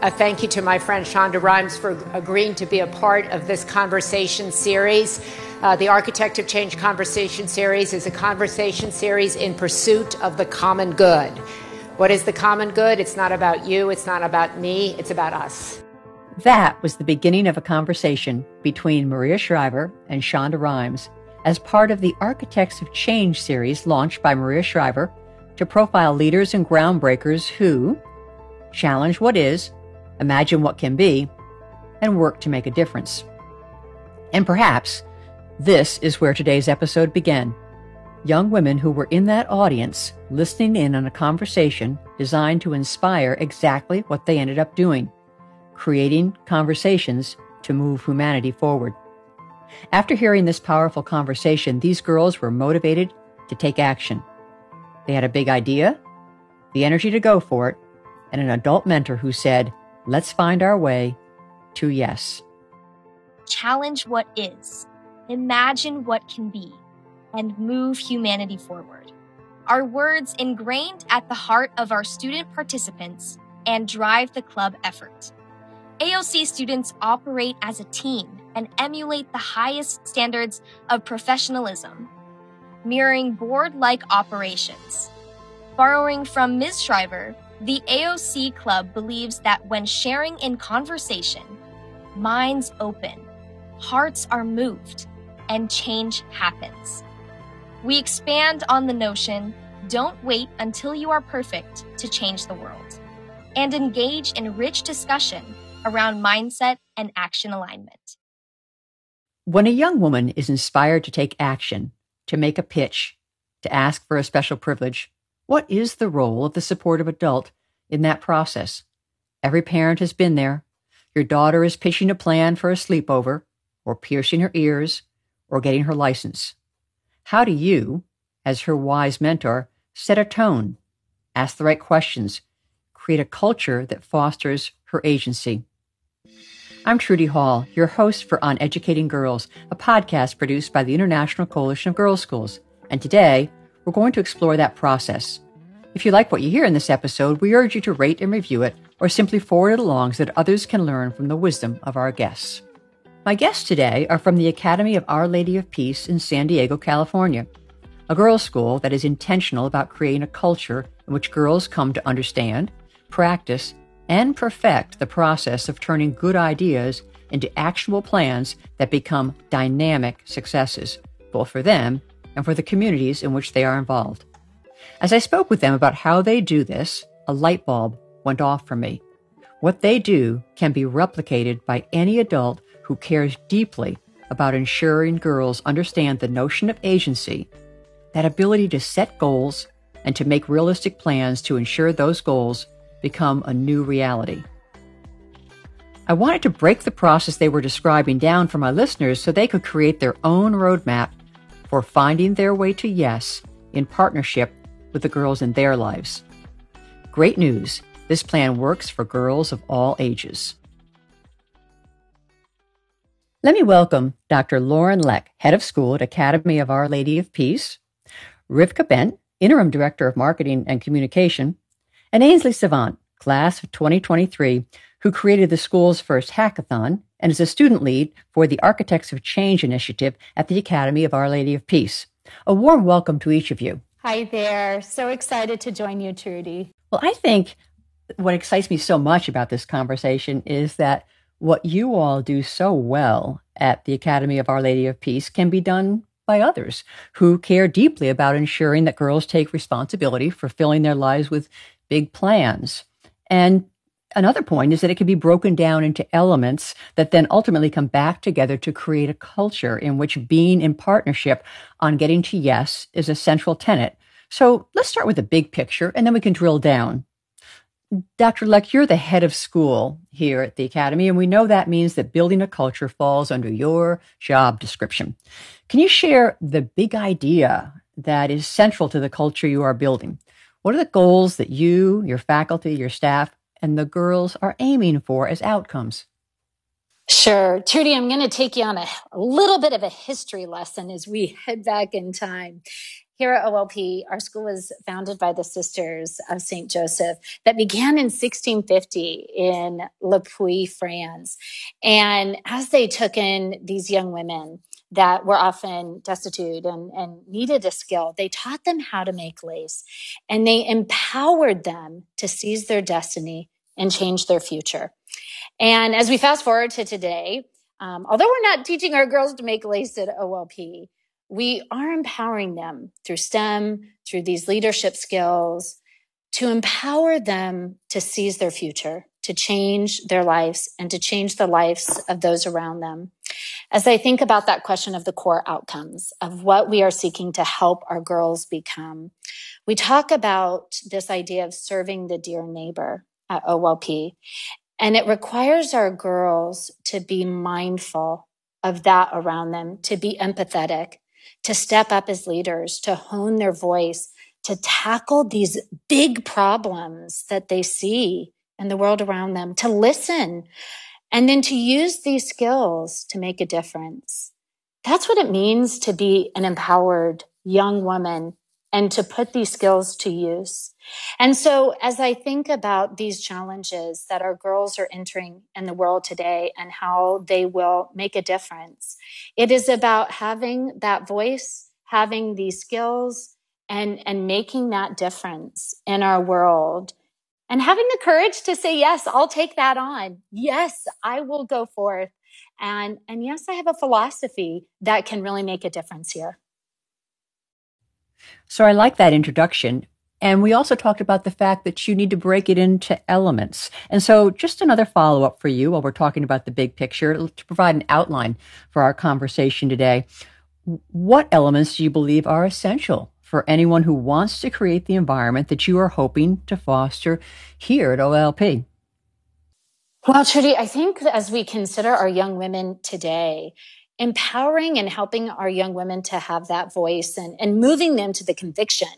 A thank you to my friend Shonda Rhimes for agreeing to be a part of this conversation series. Uh, the Architect of Change Conversation Series is a conversation series in pursuit of the common good. What is the common good? It's not about you, it's not about me, it's about us. That was the beginning of a conversation between Maria Shriver and Shonda Rhimes as part of the Architects of Change series launched by Maria Shriver to profile leaders and groundbreakers who challenge what is, imagine what can be, and work to make a difference. And perhaps this is where today's episode began. Young women who were in that audience listening in on a conversation designed to inspire exactly what they ended up doing creating conversations to move humanity forward. After hearing this powerful conversation, these girls were motivated to take action. They had a big idea, the energy to go for it, and an adult mentor who said, Let's find our way to yes. Challenge what is, imagine what can be, and move humanity forward. Our words ingrained at the heart of our student participants and drive the club effort. AOC students operate as a team and emulate the highest standards of professionalism, mirroring board like operations. Borrowing from Ms. Shriver, the AOC Club believes that when sharing in conversation, minds open, hearts are moved, and change happens. We expand on the notion don't wait until you are perfect to change the world, and engage in rich discussion around mindset and action alignment. When a young woman is inspired to take action, to make a pitch, to ask for a special privilege, what is the role of the supportive adult in that process? Every parent has been there. Your daughter is pitching a plan for a sleepover, or piercing her ears, or getting her license. How do you, as her wise mentor, set a tone, ask the right questions, create a culture that fosters her agency? I'm Trudy Hall, your host for On Educating Girls, a podcast produced by the International Coalition of Girls Schools. And today, we're going to explore that process. If you like what you hear in this episode, we urge you to rate and review it or simply forward it along so that others can learn from the wisdom of our guests. My guests today are from the Academy of Our Lady of Peace in San Diego, California, a girls' school that is intentional about creating a culture in which girls come to understand, practice, and perfect the process of turning good ideas into actual plans that become dynamic successes, both for them and for the communities in which they are involved. As I spoke with them about how they do this, a light bulb went off for me. What they do can be replicated by any adult who cares deeply about ensuring girls understand the notion of agency, that ability to set goals and to make realistic plans to ensure those goals become a new reality. I wanted to break the process they were describing down for my listeners so they could create their own roadmap for finding their way to yes in partnership with the girls in their lives. Great news! This plan works for girls of all ages. Let me welcome Dr. Lauren Leck, head of school at Academy of Our Lady of Peace, Rivka Bent, interim director of marketing and communication, and Ainsley Savant, class of 2023, who created the school's first hackathon and is a student lead for the Architects of Change initiative at the Academy of Our Lady of Peace. A warm welcome to each of you. Hi there. So excited to join you, Trudy. Well, I think what excites me so much about this conversation is that what you all do so well at the Academy of Our Lady of Peace can be done by others who care deeply about ensuring that girls take responsibility for filling their lives with big plans. And another point is that it can be broken down into elements that then ultimately come back together to create a culture in which being in partnership on getting to yes is a central tenet. So let's start with the big picture and then we can drill down. Dr. Leck, you're the head of school here at the Academy, and we know that means that building a culture falls under your job description. Can you share the big idea that is central to the culture you are building? What are the goals that you, your faculty, your staff, and the girls are aiming for as outcomes? Sure. Trudy, I'm going to take you on a, a little bit of a history lesson as we head back in time. here at OLP, our school was founded by the Sisters of St. Joseph that began in 1650 in Le Puy, France. And as they took in these young women that were often destitute and, and needed a skill, they taught them how to make lace and they empowered them to seize their destiny and change their future. And as we fast forward to today, um, although we're not teaching our girls to make lace at OLP, we are empowering them through STEM, through these leadership skills, to empower them to seize their future, to change their lives, and to change the lives of those around them. As I think about that question of the core outcomes of what we are seeking to help our girls become, we talk about this idea of serving the dear neighbor at OLP. And it requires our girls to be mindful of that around them, to be empathetic, to step up as leaders, to hone their voice, to tackle these big problems that they see in the world around them, to listen, and then to use these skills to make a difference. That's what it means to be an empowered young woman and to put these skills to use. And so as I think about these challenges that our girls are entering in the world today and how they will make a difference, it is about having that voice, having these skills and, and making that difference in our world and having the courage to say, yes, I'll take that on. Yes, I will go forth. And, and yes, I have a philosophy that can really make a difference here. So I like that introduction. And we also talked about the fact that you need to break it into elements. And so, just another follow up for you while we're talking about the big picture to provide an outline for our conversation today. What elements do you believe are essential for anyone who wants to create the environment that you are hoping to foster here at OLP? Well, Trudy, I think as we consider our young women today, empowering and helping our young women to have that voice and, and moving them to the conviction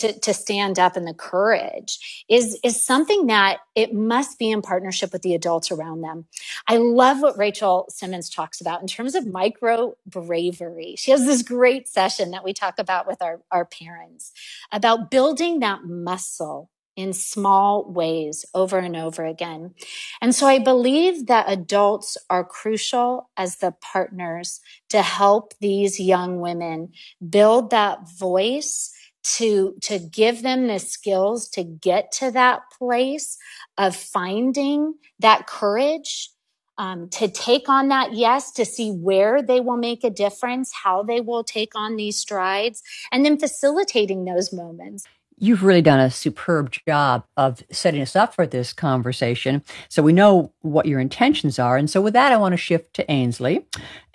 to, to stand up and the courage is, is something that it must be in partnership with the adults around them. I love what Rachel Simmons talks about in terms of micro bravery. She has this great session that we talk about with our, our parents about building that muscle in small ways over and over again. And so I believe that adults are crucial as the partners to help these young women build that voice to to give them the skills to get to that place of finding that courage um, to take on that yes to see where they will make a difference how they will take on these strides and then facilitating those moments You've really done a superb job of setting us up for this conversation. So we know what your intentions are. And so with that, I want to shift to Ainsley.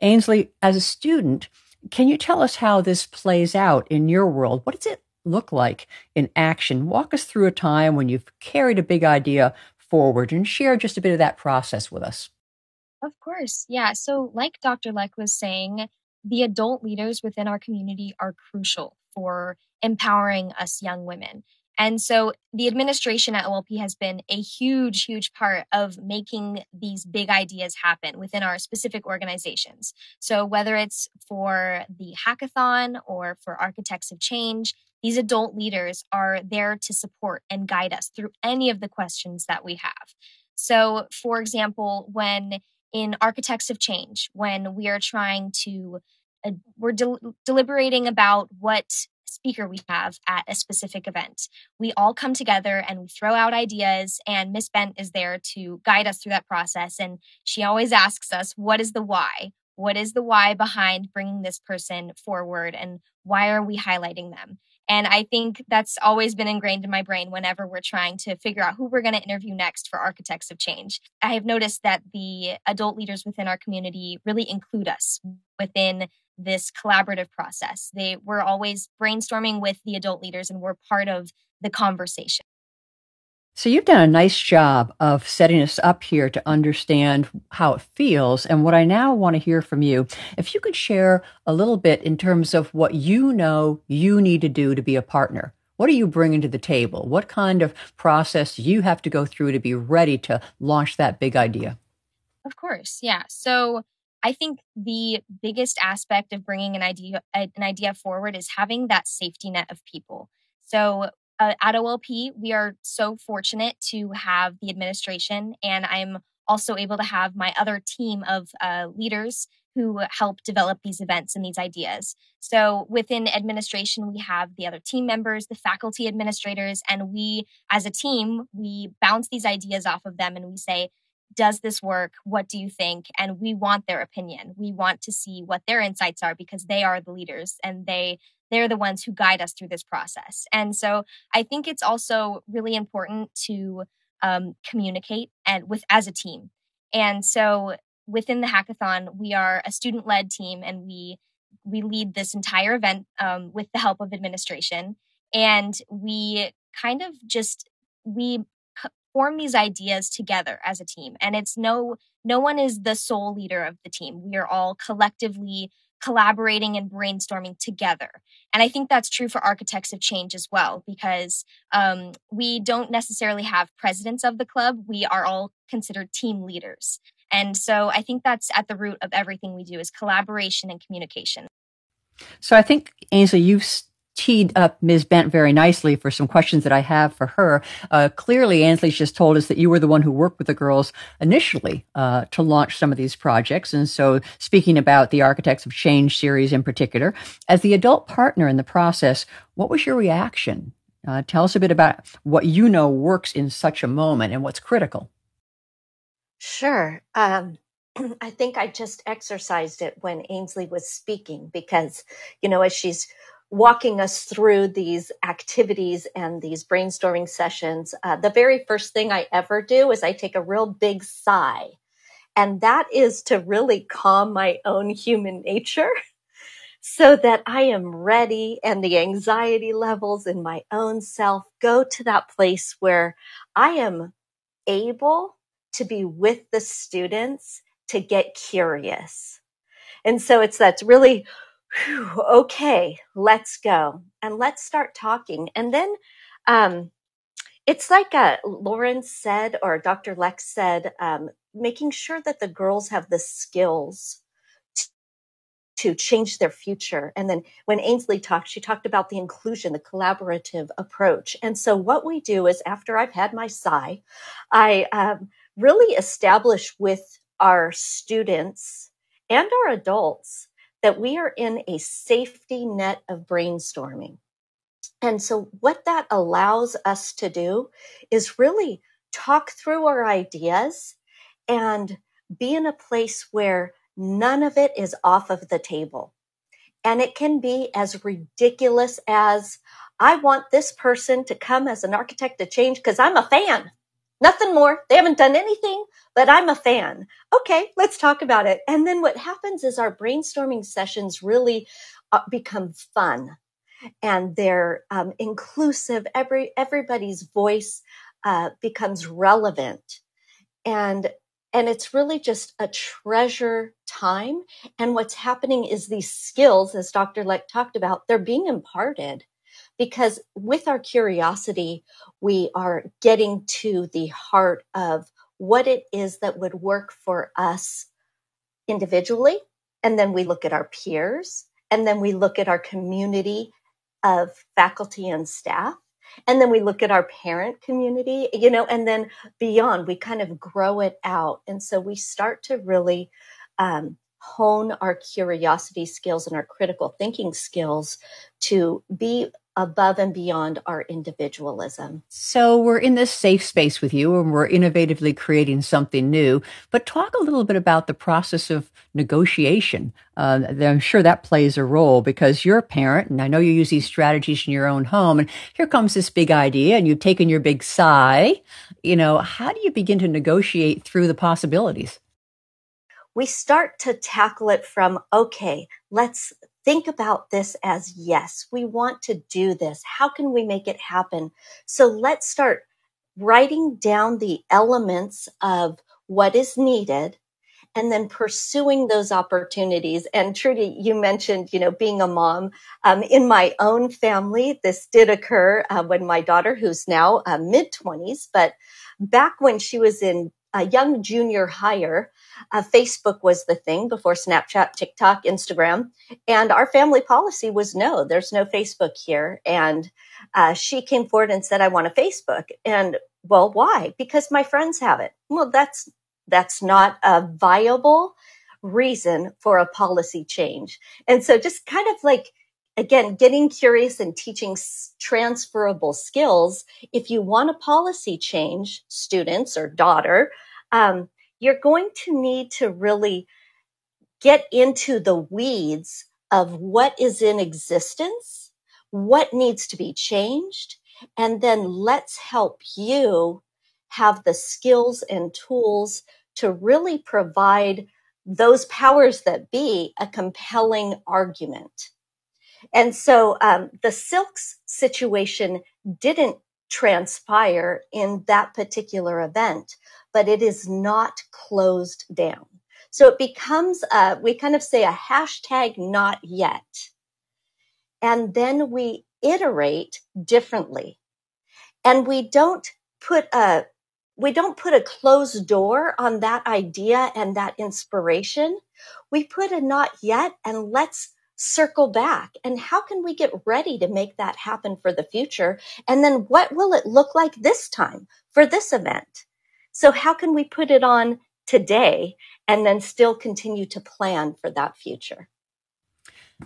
Ainsley, as a student, can you tell us how this plays out in your world? What does it look like in action? Walk us through a time when you've carried a big idea forward and share just a bit of that process with us. Of course. Yeah. So, like Dr. Leck was saying, the adult leaders within our community are crucial for empowering us young women. And so the administration at OLP has been a huge, huge part of making these big ideas happen within our specific organizations. So whether it's for the hackathon or for Architects of Change, these adult leaders are there to support and guide us through any of the questions that we have. So, for example, when in Architects of Change, when we are trying to uh, we're deliberating about what speaker we have at a specific event. We all come together and we throw out ideas, and Miss Bent is there to guide us through that process. And she always asks us, What is the why? What is the why behind bringing this person forward? And why are we highlighting them? And I think that's always been ingrained in my brain whenever we're trying to figure out who we're going to interview next for Architects of Change. I have noticed that the adult leaders within our community really include us within this collaborative process. They were always brainstorming with the adult leaders and we're part of the conversation. So you've done a nice job of setting us up here to understand how it feels. And what I now want to hear from you, if you could share a little bit in terms of what you know you need to do to be a partner. What are you bringing to the table? What kind of process do you have to go through to be ready to launch that big idea? Of course. Yeah. So I think the biggest aspect of bringing an idea an idea forward is having that safety net of people. So uh, at OLP, we are so fortunate to have the administration, and I'm also able to have my other team of uh, leaders who help develop these events and these ideas. So within administration, we have the other team members, the faculty administrators, and we as a team, we bounce these ideas off of them and we say, does this work? What do you think? And we want their opinion. We want to see what their insights are because they are the leaders and they they're the ones who guide us through this process. And so I think it's also really important to um, communicate and with as a team. And so within the hackathon, we are a student led team and we we lead this entire event um, with the help of administration and we kind of just we form these ideas together as a team and it's no no one is the sole leader of the team. We are all collectively collaborating and brainstorming together. And i think that's true for architects of change as well because um, we don't necessarily have presidents of the club. We are all considered team leaders. And so i think that's at the root of everything we do is collaboration and communication. So i think ainsley you've teed up Ms. Bent very nicely for some questions that I have for her. Uh, clearly, Ainsley's just told us that you were the one who worked with the girls initially uh, to launch some of these projects. And so, speaking about the Architects of Change series in particular, as the adult partner in the process, what was your reaction? Uh, tell us a bit about what you know works in such a moment and what's critical. Sure. Um, I think I just exercised it when Ainsley was speaking because, you know, as she's walking us through these activities and these brainstorming sessions, uh, the very first thing I ever do is I take a real big sigh. And that is to really calm my own human nature so that I am ready and the anxiety levels in my own self go to that place where I am able to be with the students to get curious. And so it's that really okay, let's go and let's start talking. And then um, it's like uh, Lauren said, or Dr. Lex said, um, making sure that the girls have the skills to change their future. And then when Ainsley talked, she talked about the inclusion, the collaborative approach. And so what we do is after I've had my sigh, I um, really establish with our students and our adults that we are in a safety net of brainstorming. And so, what that allows us to do is really talk through our ideas and be in a place where none of it is off of the table. And it can be as ridiculous as I want this person to come as an architect to change because I'm a fan. Nothing more. They haven't done anything, but I'm a fan. Okay, let's talk about it. And then what happens is our brainstorming sessions really uh, become fun and they're um, inclusive. Every everybody's voice uh, becomes relevant, and and it's really just a treasure time. And what's happening is these skills, as Dr. Leck talked about, they're being imparted because with our curiosity, we are getting to the heart of what it is that would work for us individually. And then we look at our peers, and then we look at our community of faculty and staff. And then we look at our parent community, you know, and then beyond, we kind of grow it out. And so we start to really um, hone our curiosity skills and our critical thinking skills to be above and beyond our individualism. So we're in this safe space with you and we're innovatively creating something new. But talk a little bit about the process of negotiation. Uh, I'm sure that plays a role because you're a parent and I know you use these strategies in your own home. And here comes this big idea and you've taken your big sigh. You know, how do you begin to negotiate through the possibilities? we start to tackle it from, okay, let's think about this as yes, we want to do this. How can we make it happen? So let's start writing down the elements of what is needed and then pursuing those opportunities. And Trudy, you mentioned, you know, being a mom. Um, in my own family, this did occur uh, when my daughter, who's now uh, mid 20s, but back when she was in a young junior hire. Uh, Facebook was the thing before Snapchat, TikTok, Instagram. And our family policy was no, there's no Facebook here. And uh, she came forward and said, I want a Facebook. And well, why? Because my friends have it. Well, that's, that's not a viable reason for a policy change. And so just kind of like, again, getting curious and teaching transferable skills. If you want a policy change, students or daughter, um, you're going to need to really get into the weeds of what is in existence, what needs to be changed, and then let's help you have the skills and tools to really provide those powers that be a compelling argument. And so um, the Silks situation didn't transpire in that particular event, but it is not closed down. So it becomes, a, we kind of say a hashtag not yet. And then we iterate differently. And we don't put a, we don't put a closed door on that idea and that inspiration. We put a not yet and let's circle back and how can we get ready to make that happen for the future? And then what will it look like this time for this event? So how can we put it on today and then still continue to plan for that future?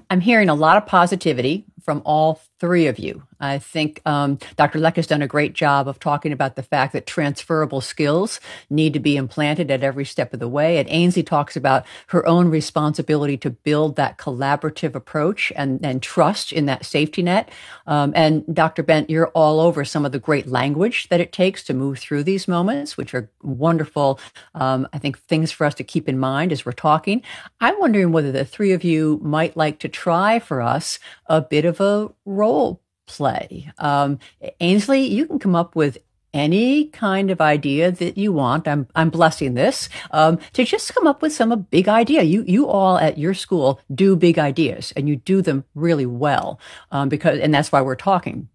I'm hearing a lot of positivity from all three of you. I think um, Dr. Leck has done a great job of talking about the fact that transferable skills need to be implanted at every step of the way. And Ainsley talks about her own responsibility to build that collaborative approach and, and trust in that safety net. Um, and Dr. Bent, you're all over some of the great language that it takes to move through these moments, which are wonderful, um, I think, things for us to keep in mind as we're talking. I'm wondering whether the three of you might like to try for us a bit of a role play. Um, Ainsley, you can come up with any kind of idea that you want. I'm I'm blessing this um, to just come up with some a big idea. You you all at your school do big ideas and you do them really well um, because and that's why we're talking.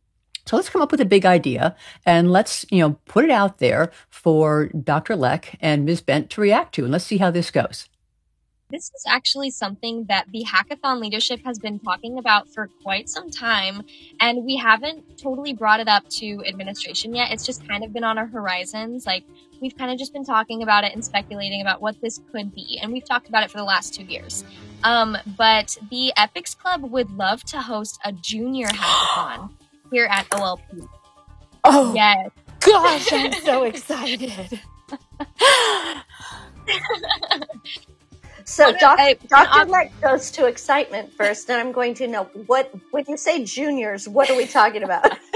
So let's come up with a big idea and let's you know put it out there for Dr. Leck and Ms. Bent to react to, and let's see how this goes. This is actually something that the hackathon leadership has been talking about for quite some time, and we haven't totally brought it up to administration yet. It's just kind of been on our horizons. Like, we've kind of just been talking about it and speculating about what this could be, and we've talked about it for the last two years. Um, but the EPICS Club would love to host a junior hackathon here at OLP. Oh, yes. Gosh, I'm so excited. So Dr. Dr. Leck goes to excitement first, and I'm going to know what when you say juniors, what are we talking about?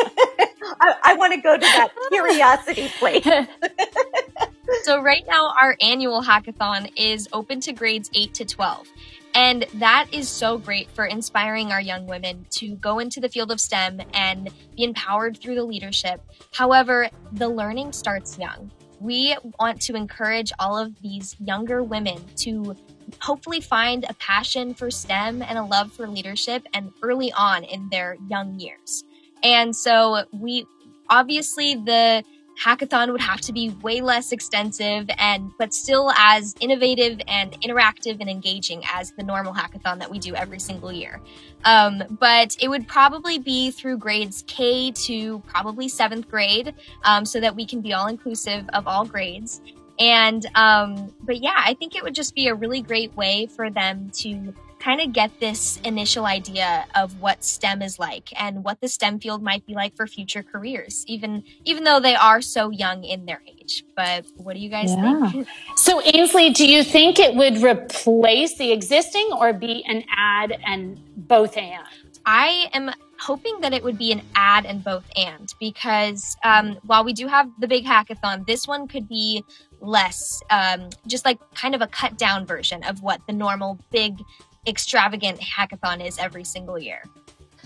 I, I want to go to that curiosity place. so right now, our annual hackathon is open to grades eight to twelve. And that is so great for inspiring our young women to go into the field of STEM and be empowered through the leadership. However, the learning starts young. We want to encourage all of these younger women to hopefully find a passion for STEM and a love for leadership and early on in their young years. And so we obviously the hackathon would have to be way less extensive and but still as innovative and interactive and engaging as the normal hackathon that we do every single year um, but it would probably be through grades k to probably seventh grade um, so that we can be all inclusive of all grades and, um, but yeah, I think it would just be a really great way for them to kind of get this initial idea of what STEM is like and what the STEM field might be like for future careers, even even though they are so young in their age. But what do you guys yeah. think? So Ainsley, do you think it would replace the existing or be an add and both and? I am hoping that it would be an add and both and because um, while we do have the big hackathon, this one could be less, um, just like kind of a cut down version of what the normal big extravagant hackathon is every single year.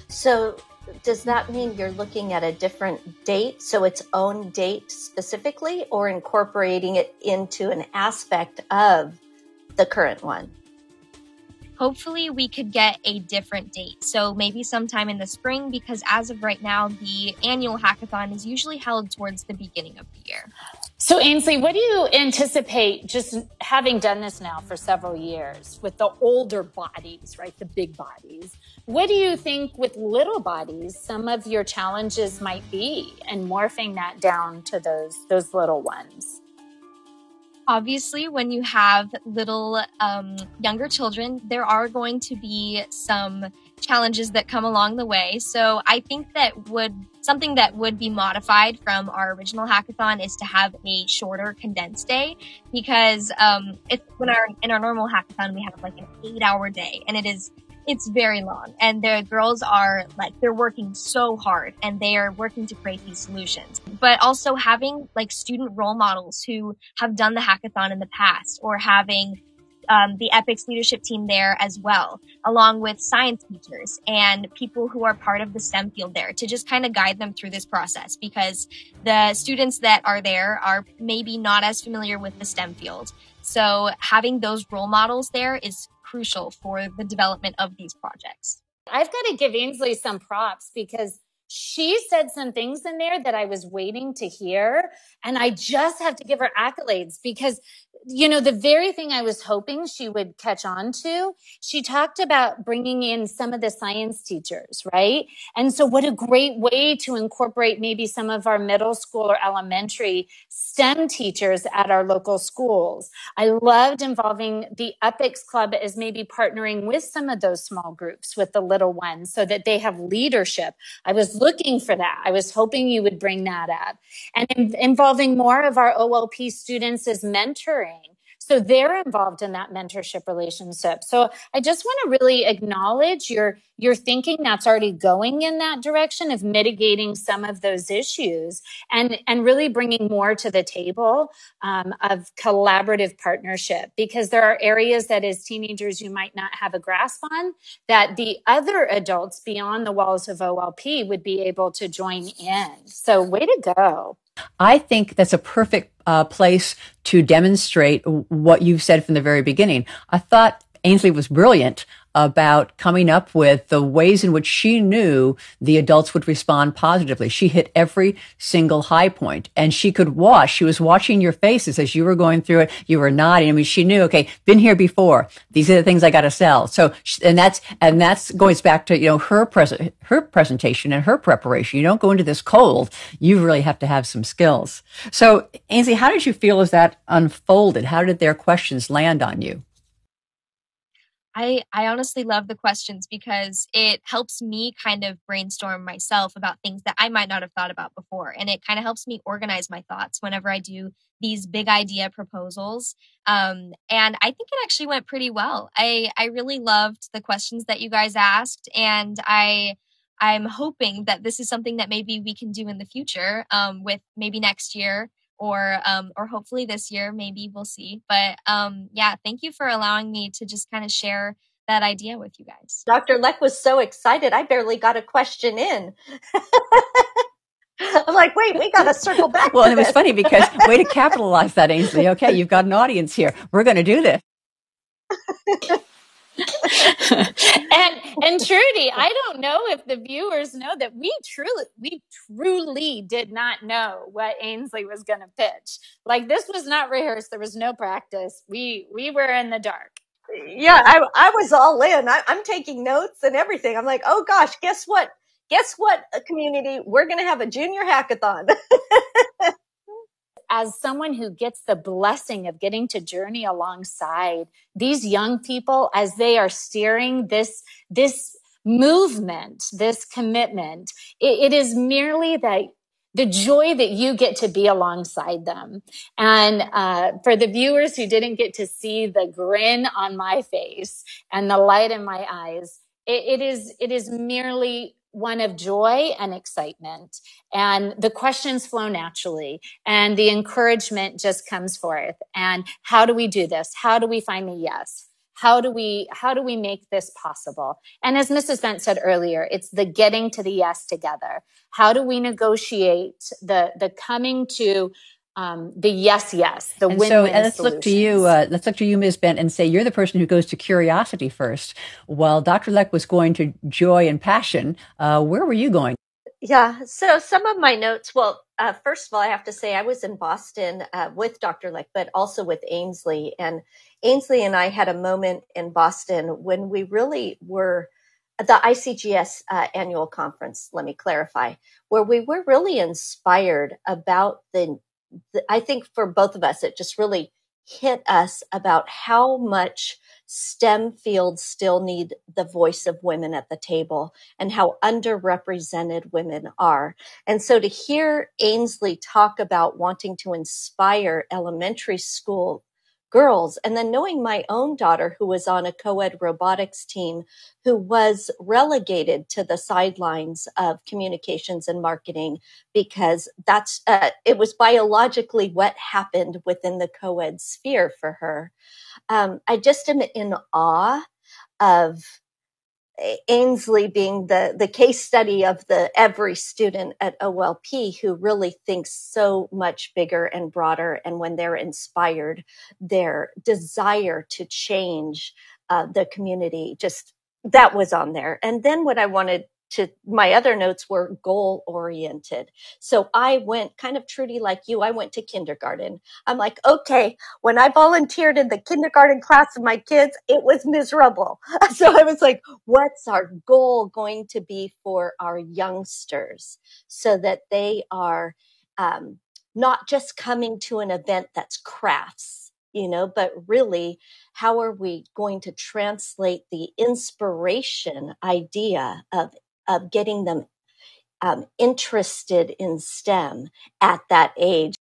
So, does that mean you're looking at a different date, so its own date specifically, or incorporating it into an aspect of the current one? Hopefully, we could get a different date. So, maybe sometime in the spring, because as of right now, the annual hackathon is usually held towards the beginning of the year. So, Ainsley, what do you anticipate just having done this now for several years with the older bodies, right? The big bodies. What do you think with little bodies some of your challenges might be and morphing that down to those those little ones? Obviously, when you have little um, younger children, there are going to be some challenges that come along the way. So I think that would something that would be modified from our original hackathon is to have a shorter condensed day because um, it's when our in our normal hackathon we have like an eight hour day and it is it's very long and the girls are like they're working so hard and they are working to create these solutions but also having like student role models who have done the hackathon in the past or having um, the EPICS leadership team there as well, along with science teachers and people who are part of the STEM field there to just kind of guide them through this process because the students that are there are maybe not as familiar with the STEM field. So having those role models there is crucial for the development of these projects. I've got to give Ainsley some props because she said some things in there that I was waiting to hear. And I just have to give her accolades because you know, the very thing I was hoping she would catch on to, she talked about bringing in some of the science teachers, right? And so what a great way to incorporate maybe some of our middle school or elementary STEM teachers at our local schools. I loved involving the EPICS Club as maybe partnering with some of those small groups with the little ones so that they have leadership. I was looking for that. I was hoping you would bring that up and in- involving more of our OLP students as mentoring so they're involved in that mentorship relationship. So I just want to really acknowledge your your thinking that's already going in that direction of mitigating some of those issues and and really bringing more to the table um, of collaborative partnership because there are areas that as teenagers you might not have a grasp on that the other adults beyond the walls of OLP would be able to join in. So way to go. I think that's a perfect uh, place to demonstrate what you've said from the very beginning. I thought Ainsley was brilliant about coming up with the ways in which she knew the adults would respond positively. She hit every single high point and she could watch. She was watching your faces as you were going through it. You were nodding. I mean, she knew, okay, been here before. These are the things I got to sell. So, and that's, and that's goes back to, you know, her present, her presentation and her preparation. You don't go into this cold. You really have to have some skills. So, Ainsley, how did you feel as that unfolded? How did their questions land on you? I, I honestly love the questions because it helps me kind of brainstorm myself about things that I might not have thought about before. And it kind of helps me organize my thoughts whenever I do these big idea proposals. Um, and I think it actually went pretty well. I, I really loved the questions that you guys asked. And I, I'm hoping that this is something that maybe we can do in the future um, with maybe next year or um, or hopefully this year maybe we'll see but um, yeah thank you for allowing me to just kind of share that idea with you guys dr leck was so excited i barely got a question in I'm like, wait, we got to circle back. well, and it was funny because way to capitalize that, Ainsley. Okay, you've got an audience here. We're going to do this. and and Trudy, I don't know if the viewers know that we truly we truly did not know what Ainsley was going to pitch. Like this was not rehearsed. There was no practice. We we were in the dark. Yeah, I I was all in. I, I'm taking notes and everything. I'm like, oh gosh, guess what? Guess what? A community, we're going to have a junior hackathon. as someone who gets the blessing of getting to journey alongside these young people as they are steering this, this movement, this commitment, it, it is merely that the joy that you get to be alongside them. And uh, for the viewers who didn't get to see the grin on my face and the light in my eyes, it, it is it is merely one of joy and excitement. And the questions flow naturally and the encouragement just comes forth. And how do we do this? How do we find the yes? How do we, how do we make this possible? And as Mrs. Bent said earlier, it's the getting to the yes together. How do we negotiate the, the coming to um, the yes, yes, the win. So let's solutions. look to you. Uh, let's look to you, Ms. Bent, and say you're the person who goes to curiosity first. While Dr. Leck was going to joy and passion, uh, where were you going? Yeah. So some of my notes. Well, uh, first of all, I have to say I was in Boston uh, with Dr. Leck, but also with Ainsley. And Ainsley and I had a moment in Boston when we really were the ICGS uh, annual conference, let me clarify, where we were really inspired about the, I think for both of us, it just really hit us about how much STEM fields still need the voice of women at the table and how underrepresented women are. And so to hear Ainsley talk about wanting to inspire elementary school girls. And then knowing my own daughter who was on a co-ed robotics team who was relegated to the sidelines of communications and marketing because that's, uh, it was biologically what happened within the co-ed sphere for her. Um, I just am in awe of Ainsley being the, the case study of the every student at OLP who really thinks so much bigger and broader. And when they're inspired, their desire to change uh, the community just that was on there. And then what I wanted to my other notes were goal oriented. So I went kind of Trudy like you. I went to kindergarten. I'm like, okay, when I volunteered in the kindergarten class of my kids, it was miserable. So I was like, what's our goal going to be for our youngsters so that they are, um, not just coming to an event that's crafts, you know, but really how are we going to translate the inspiration idea of of getting them um, interested in STEM at that age.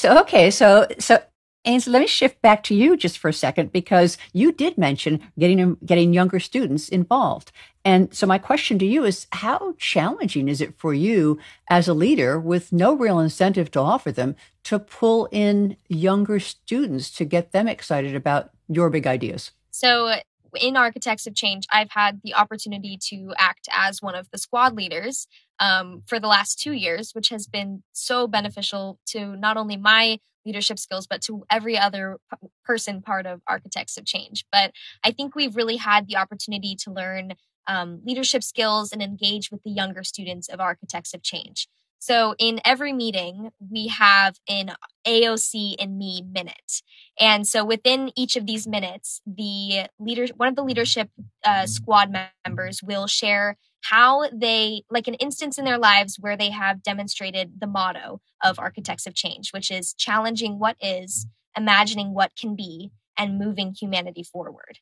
So okay, so so Ainsley, let me shift back to you just for a second because you did mention getting getting younger students involved. And so my question to you is how challenging is it for you as a leader with no real incentive to offer them to pull in younger students to get them excited about your big ideas? So in Architects of Change, I've had the opportunity to act as one of the squad leaders um, for the last two years, which has been so beneficial to not only my leadership skills, but to every other p- person part of Architects of Change. But I think we've really had the opportunity to learn um, leadership skills and engage with the younger students of Architects of Change. So in every meeting, we have an AOC and me minute. And so within each of these minutes, the leader, one of the leadership uh, squad members will share how they, like an instance in their lives where they have demonstrated the motto of Architects of Change, which is challenging what is, imagining what can be, and moving humanity forward.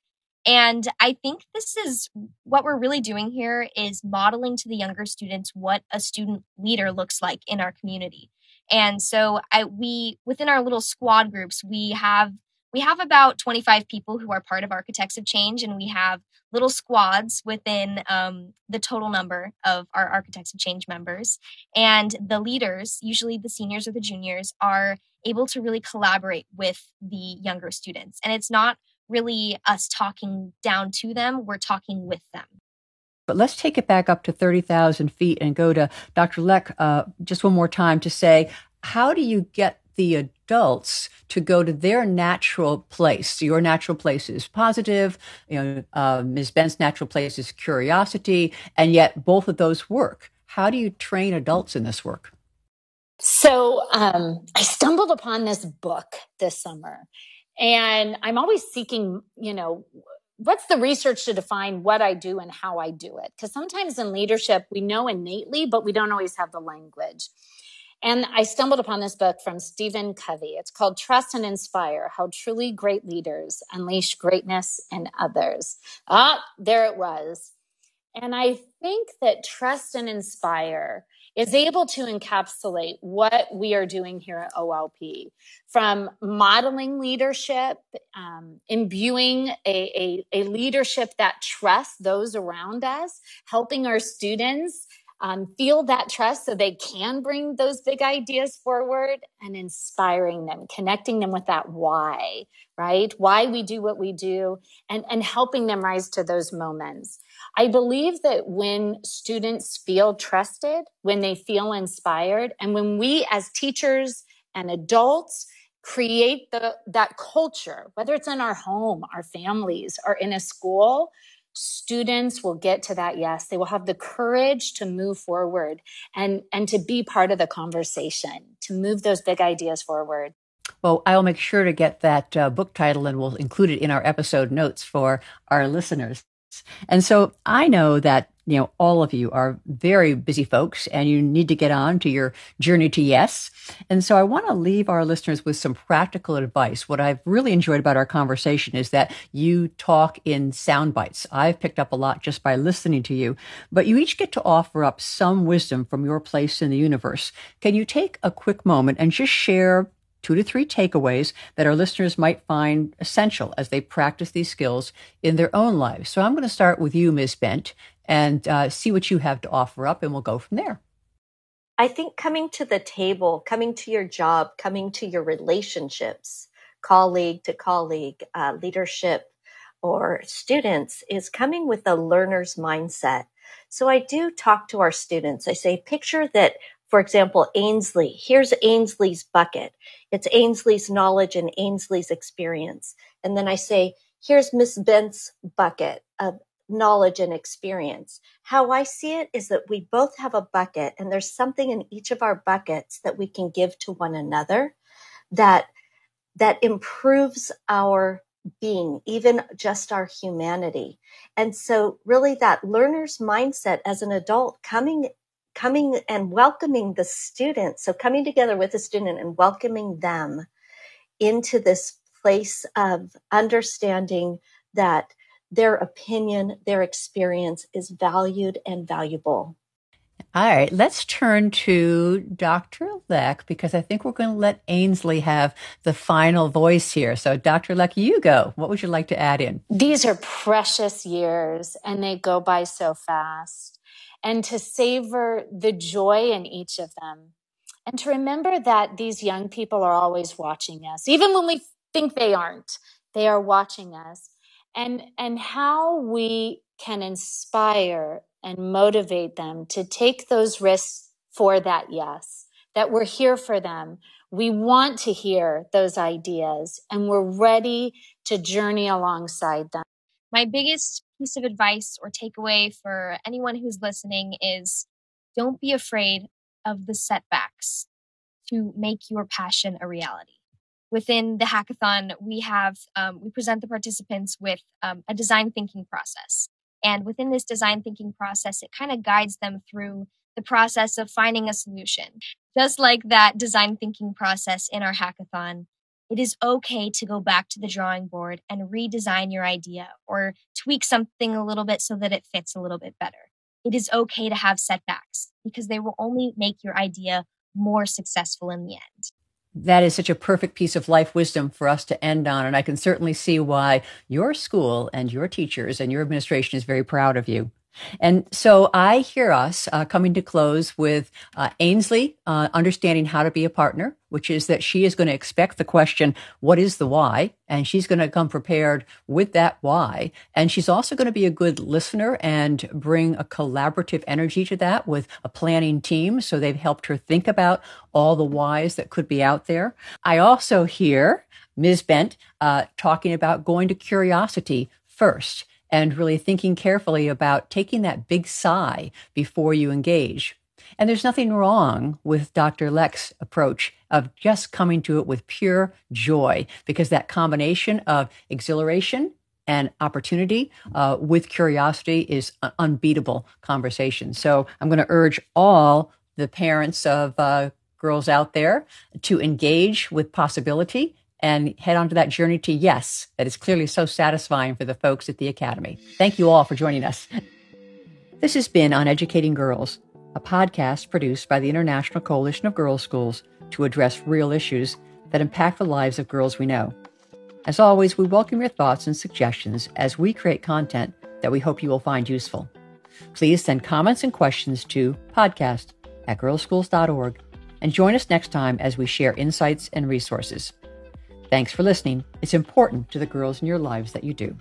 And I think this is what we're really doing here is modeling to the younger students what a student leader looks like in our community. And so I we within our little squad groups, we have we have about 25 people who are part of Architects of Change, and we have little squads within um, the total number of our Architects of Change members. And the leaders, usually the seniors or the juniors, are able to really collaborate with the younger students. And it's not really us talking down to them, we're talking with them. But let's take it back up to 30,000 feet and go to Dr. Leck uh, just one more time to say, how do you get the adults to go to their natural place? Your natural place is positive, you know, uh, Ms. Bent's natural place is curiosity, and yet both of those work. How do you train adults in this work? So um, I stumbled upon this book this summer, and I'm always seeking, you know, what's the research to define what I do and how I do it? Because sometimes in leadership, we know innately, but we don't always have the language. And I stumbled upon this book from Stephen Covey. It's called Trust and Inspire How Truly Great Leaders Unleash Greatness in Others. Ah, there it was. And I think that trust and inspire is able to encapsulate what we are doing here at OLP from modeling leadership, um, imbuing a, a, a leadership that trusts those around us, helping our students um, feel that trust so they can bring those big ideas forward and inspiring them, connecting them with that why, right? Why we do what we do and, and helping them rise to those moments. I believe that when students feel trusted, when they feel inspired, and when we as teachers and adults create the, that culture, whether it's in our home, our families, or in a school, students will get to that yes they will have the courage to move forward and and to be part of the conversation to move those big ideas forward well, I'll make sure to get that uh, book title and we'll include it in our episode notes for our listeners. And so I know that, you know, all of you are very busy folks and you need to get on to your journey to yes. And so I want to leave our listeners with some practical advice. What I've really enjoyed about our conversation is that you talk in sound bites. I've picked up a lot just by listening to you, but you each get to offer up some wisdom from your place in the universe. Can you take a quick moment and just share two to three takeaways that our listeners might find essential as they practice these skills in their own lives. So I'm going to start with you, Ms. Bent, and uh, see what you have to offer up, and we'll go from there. I think coming to the table, coming to your job, coming to your relationships, colleague to colleague, uh, leadership, or students is coming with a learner's mindset. So I do talk to our students. I say, picture that for example, Ainsley. Here's Ainsley's bucket. It's Ainsley's knowledge and Ainsley's experience. And then I say, here's Miss Bent's bucket of knowledge and experience. How I see it is that we both have a bucket and there's something in each of our buckets that we can give to one another that that improves our being, even just our humanity. And so really that learner's mindset as an adult coming coming and welcoming the student. So coming together with the student and welcoming them into this place of understanding that their opinion, their experience is valued and valuable. All right, let's turn to Dr. Leck because I think we're going to let Ainsley have the final voice here. So, Dr. Leck, you go. What would you like to add in? These are precious years and they go by so fast and to savor the joy in each of them. And to remember that these young people are always watching us, even when we think they aren't, they are watching us. And, and how we can inspire and motivate them to take those risks for that yes, that we're here for them. We want to hear those ideas and we're ready to journey alongside them. My biggest piece of advice or takeaway for anyone who's listening is don't be afraid of the setbacks to make your passion a reality. Within the hackathon, we have um, we present the participants with um, a design thinking process, and within this design thinking process, it kind of guides them through the process of finding a solution. Just like that design thinking process in our hackathon, it is okay to go back to the drawing board and redesign your idea or tweak something a little bit so that it fits a little bit better. It is okay to have setbacks because they will only make your idea more successful in the end. That is such a perfect piece of life wisdom for us to end on. And I can certainly see why your school and your teachers and your administration is very proud of you. And so I hear us uh, coming to close with uh, Ainsley uh, understanding how to be a partner, which is that she is going to expect the question, What is the why? And she's going to come prepared with that why. And she's also going to be a good listener and bring a collaborative energy to that with a planning team. So they've helped her think about all the whys that could be out there. I also hear Ms. Bent uh, talking about going to curiosity first and really thinking carefully about taking that big sigh before you engage. And there's nothing wrong with Dr. Leck's approach of just coming to it with pure joy, because that combination of exhilaration and opportunity uh, with curiosity is an unbeatable conversation. So I'm going to urge all the parents of uh, girls out there to engage with possibility and head on to that journey to yes, that is clearly so satisfying for the folks at the Academy. Thank you all for joining us. This has been On Educating Girls, a podcast produced by the International Coalition of Girls' Schools to address real issues that impact the lives of girls we know. As always, we welcome your thoughts and suggestions as we create content that we hope you will find useful. Please send comments and questions to podcast at girlschools.org and join us next time as we share insights and resources. Thanks for listening. It's important to the girls in your lives that you do.